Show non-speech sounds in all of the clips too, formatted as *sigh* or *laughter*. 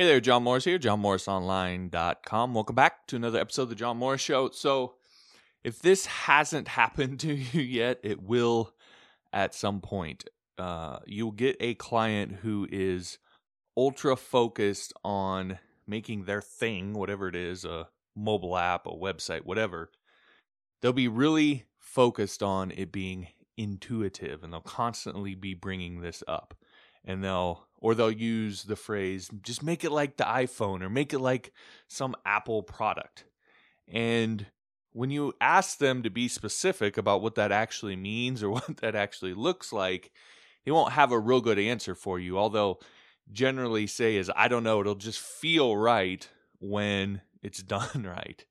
Hey there, John Morris here, johnmorrisonline.com. Welcome back to another episode of the John Morris Show. So, if this hasn't *laughs* happened to you yet, it will at some point. Uh, you'll get a client who is ultra focused on making their thing, whatever it is, a mobile app, a website, whatever. They'll be really focused on it being intuitive and they'll constantly be bringing this up. And they'll or they'll use the phrase just make it like the iPhone or make it like some Apple product. And when you ask them to be specific about what that actually means or *laughs* what that actually looks like, they won't have a real good answer for you. Although generally say is I don't know, it'll just feel right when it's *laughs* done right.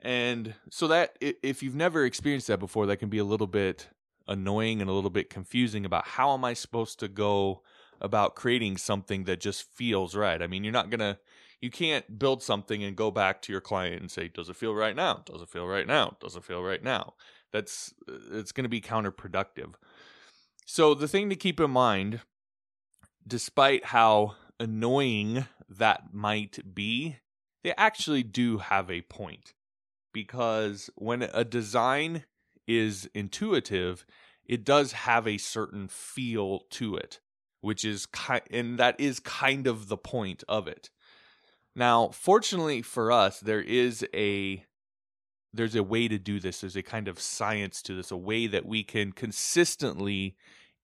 And so that if you've never experienced that before, that can be a little bit annoying and a little bit confusing about how am I supposed to go about creating something that just feels right. I mean, you're not going to you can't build something and go back to your client and say, "Does it feel right now? Does it feel right now? Does it feel right now?" That's uh, it's going to be counterproductive. So the thing to keep in mind, despite how annoying that might be, they actually do have a point. Because when a design is intuitive, it does have a certain feel to it, which is kind and that is kind of the point of it. Now, fortunately for us, there is a there's a way to do this. There's a kind of science to this, a way that we can consistently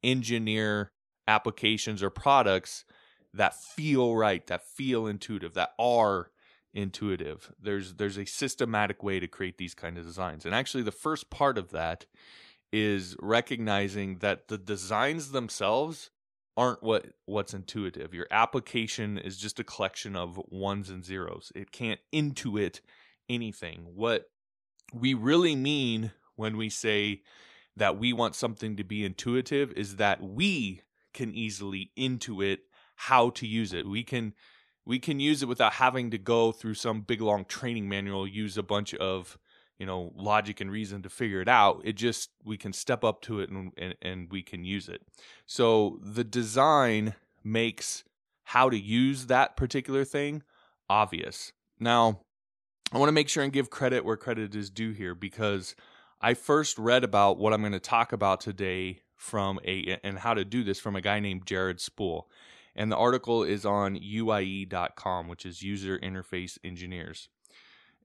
engineer applications or products that feel right, that feel intuitive, that are intuitive. There's there's a systematic way to create these kind of designs. And actually the first part of that is recognizing that the designs themselves aren't what what's intuitive. Your application is just a collection of ones and zeros. It can't intuit anything. What we really mean when we say that we want something to be intuitive is that we can easily intuit how to use it. We can we can use it without having to go through some big long training manual, use a bunch of you know logic and reason to figure it out it just we can step up to it and, and, and we can use it. So the design makes how to use that particular thing obvious. Now i want to make sure and give credit where credit is due here because i first read about what i'm going to talk about today from a and how to do this from a guy named jared spool. And the article is on uie.com which is user interface engineers.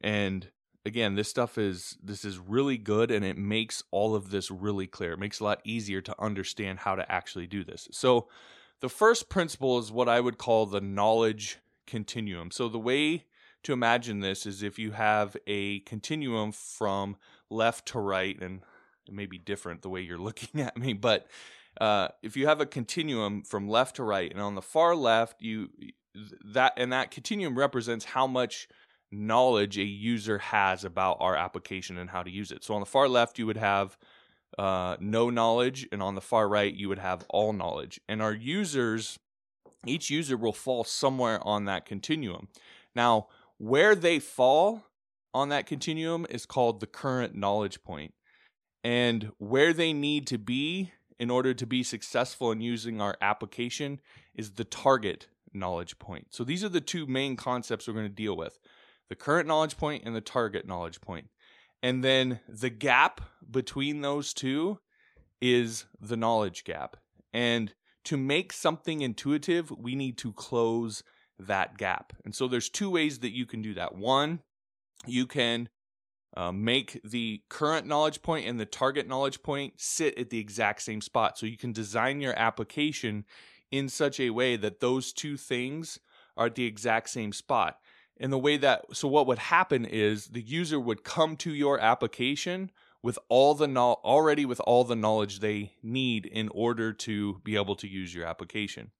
And again this stuff is this is really good and it makes all of this really clear. It makes it a lot easier to understand how to actually do this. So the first principle is what i would call the knowledge continuum. So the way to imagine this is if you have a continuum from left to right and it may be different the way you're *laughs* looking at me but uh, if you have a continuum from left to right and on the far left you that and that continuum represents how much knowledge a user has about our application and how to use it. So on the far left, you would have uh, no knowledge, and on the far right, you would have all knowledge. And our users, each user will fall somewhere on that continuum. Now, where they fall on that continuum is called the current knowledge point. And where they need to be in order to be successful in using our application is the target knowledge point. So these are the two main concepts we're going to deal with the current knowledge point and the target knowledge point. And then the gap between those two is the knowledge gap. And to make something intuitive, we need to close that gap. And so there's two ways that you can do that. One, you can uh, make the current knowledge point and the target knowledge point sit at the exact same spot. So you can design your application in such a way that those two things are at the exact same spot in the way that so what would happen is the user would come to your application with all the no- already with all the knowledge they need in order to be able to use your application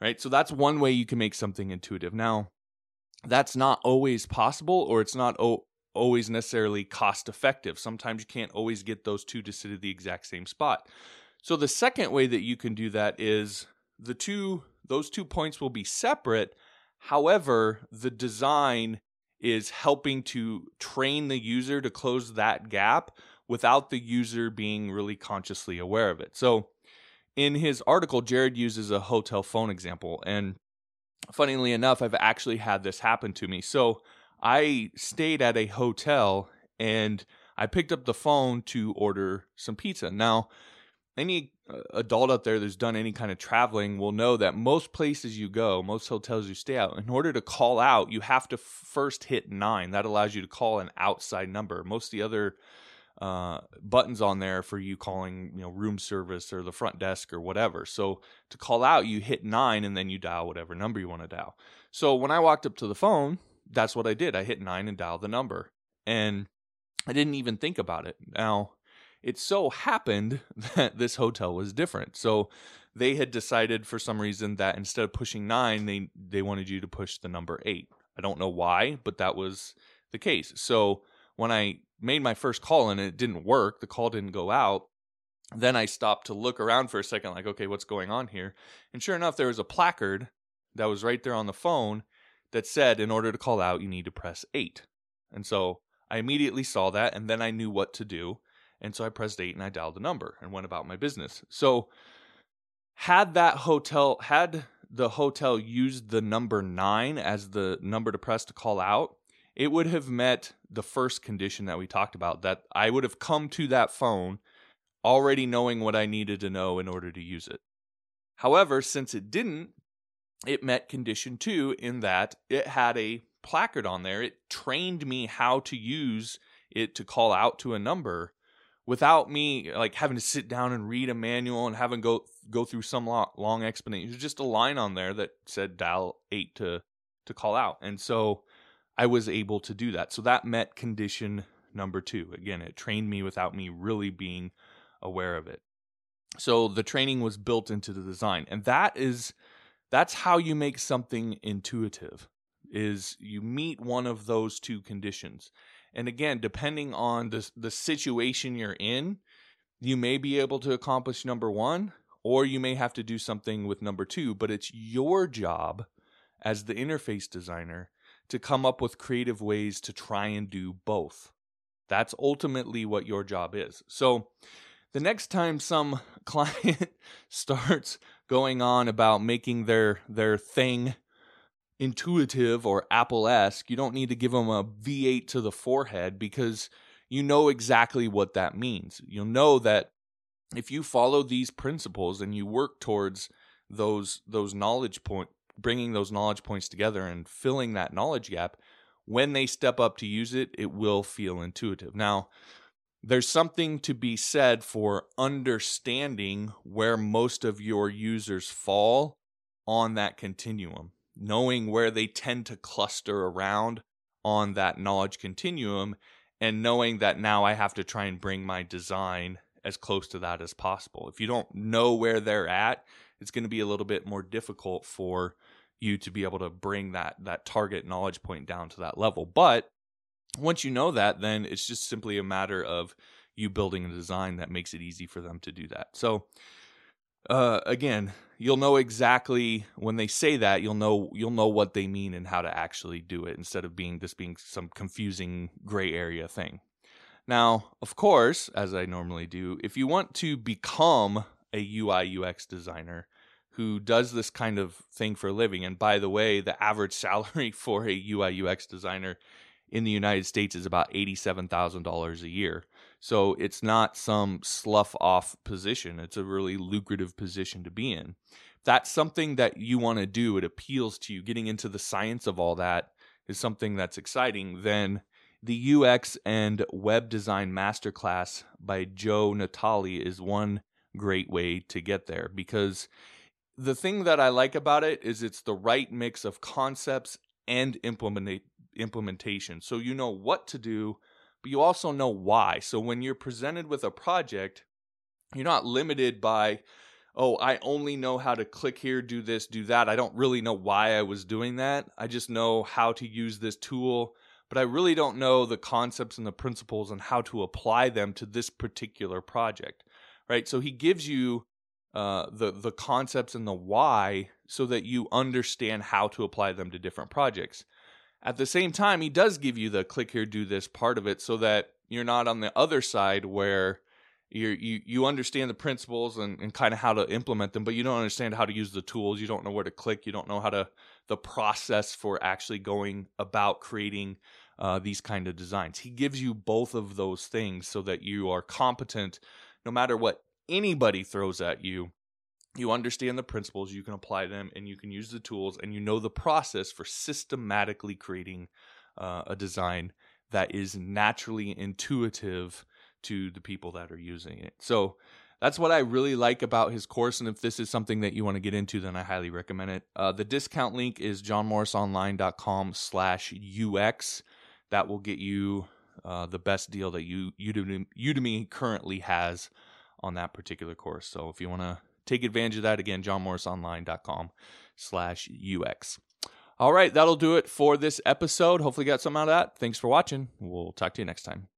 right? So that's one way you can make something intuitive. Now that's not always possible or it's not o- always necessarily cost effective. Sometimes you can't always get those two to sit at the exact same spot. So the second way that you can do that is the two those two points will be separate However, the design is helping to train the user to close that gap without the user being really consciously aware of it. So, in his article, Jared uses a hotel phone example, and funnily enough, I've actually had this happen to me. So I stayed at a hotel and I picked up the phone to order some pizza. Now, any uh, adult out there that's done any kind of traveling will know that most places you go, most hotels you stay at, in order to call out, you have to first hit nine. That allows you to call an outside number. Most of the other uh, buttons on there for you calling, you know, room service or the front desk or whatever. So to call out, you hit nine and then you dial whatever number you want to dial. So when I walked up to the phone, that's what I did. I hit nine and dialed the number. And I didn't even think about it. Now, it so happened *laughs* that this hotel was different. So they had decided for some reason that instead of pushing nine, they they wanted you to push the number eight. I don't know why, but that was the case. So when I made my first call and it didn't work, the call didn't go out. Then I stopped to look around for a second, like, okay, what's going on here? And sure enough, there was a placard that was right there on the phone that said, in order to call out, you need to press eight. And so I immediately saw that and then I knew what to do. And so I pressed eight and I dialed the number and went about my business. So had that hotel had the hotel used the number nine as the number to press to call out, it would have met the first condition that we talked about that I would have come to that phone already knowing what I needed to know in order to use it. However, since it didn't, it met condition two in that it had a placard on there. It trained me how to use it to call out to a number without me like having to sit down and read a manual and having go go through some long, long explanation. There's just a line on there that said dial eight to to call out, and so I was able to do that. So that met condition number two. Again, it trained me without me really being aware of it. So the training was built into the design, and that is that's how you make something intuitive is you meet one of those two conditions. And again, depending on the the situation you're in, you may be able to accomplish number 1 or you may have to do something with number 2, but it's your job as the interface designer to come up with creative ways to try and do both. That's ultimately what your job is. So, the next time some *laughs* client starts going on about making their their thing intuitive or Apple-esque, you don't need to give them a V8 to the forehead because you know exactly what that means. You'll know that if you follow these principles and you work towards those those knowledge point bringing those knowledge points together and filling that knowledge gap when they step up to use it it will feel intuitive now there's something to be said for understanding where most of your users fall on that continuum knowing where they tend to cluster around on that knowledge continuum and knowing that now I have to try and bring my design as close to that as possible. If you don't know where they're at, it's going to be a little bit more difficult for you to be able to bring that that target knowledge point down to that level. But once you know that, then it's just simply a matter of you building a design that makes it easy for them to do that. So uh, again, you'll know exactly when they say that you'll know you'll know what they mean and how to actually do it instead of being this being some confusing gray area thing. Now, of course, as I normally do, if you want to become a UI UX designer who does this kind of thing for a living, and by the way, the average *laughs* salary for a UI UX designer in the United States is about $87,000 a year. So it's not some slough off position. It's a really lucrative position to be in. If that's something that you want to do, it appeals to you, getting into the science of all that is something that's exciting, then the UX and Web Design Masterclass by Joe Natoli is one great way to get there because the thing that I like about it is it's the right mix of concepts and implement implementation. So you know what to do but you also know why. So when you're presented with a project, you're not limited by, oh, I only know how to click here, do this, do that. I don't really know why I was doing that. I just know how to use this tool, but I really don't know the concepts and the principles and how to apply them to this particular project. Right? So he gives you uh, the the concepts and the why so that you understand how to apply them to different projects. At the same time, he does give you the click here, do this part of it so that you're not on the other side where You're, you you understand the principles and, and kind of how to implement them, but you don't understand how to use the tools. You don't know where to click. You don't know how to the process for actually going about creating uh, these kind of designs. He gives you both of those things so that you are competent, no matter what anybody throws at you. You understand the principles, you can apply them, and you can use the tools, and you know the process for systematically creating uh, a design that is naturally intuitive to the people that are using it. So that's what I really like about his course. And if this is something that you want to get into, then I highly recommend it. Uh, the discount link is johnmorrisonline.com slash UX. That will get you uh, the best deal that you Udemy, Udemy currently has on that particular course. So if you want to take advantage of that, again, johnmorrisonline.com slash UX. All right, that'll do it for this episode. Hopefully, got something out of that. Thanks for watching. We'll talk to you next time.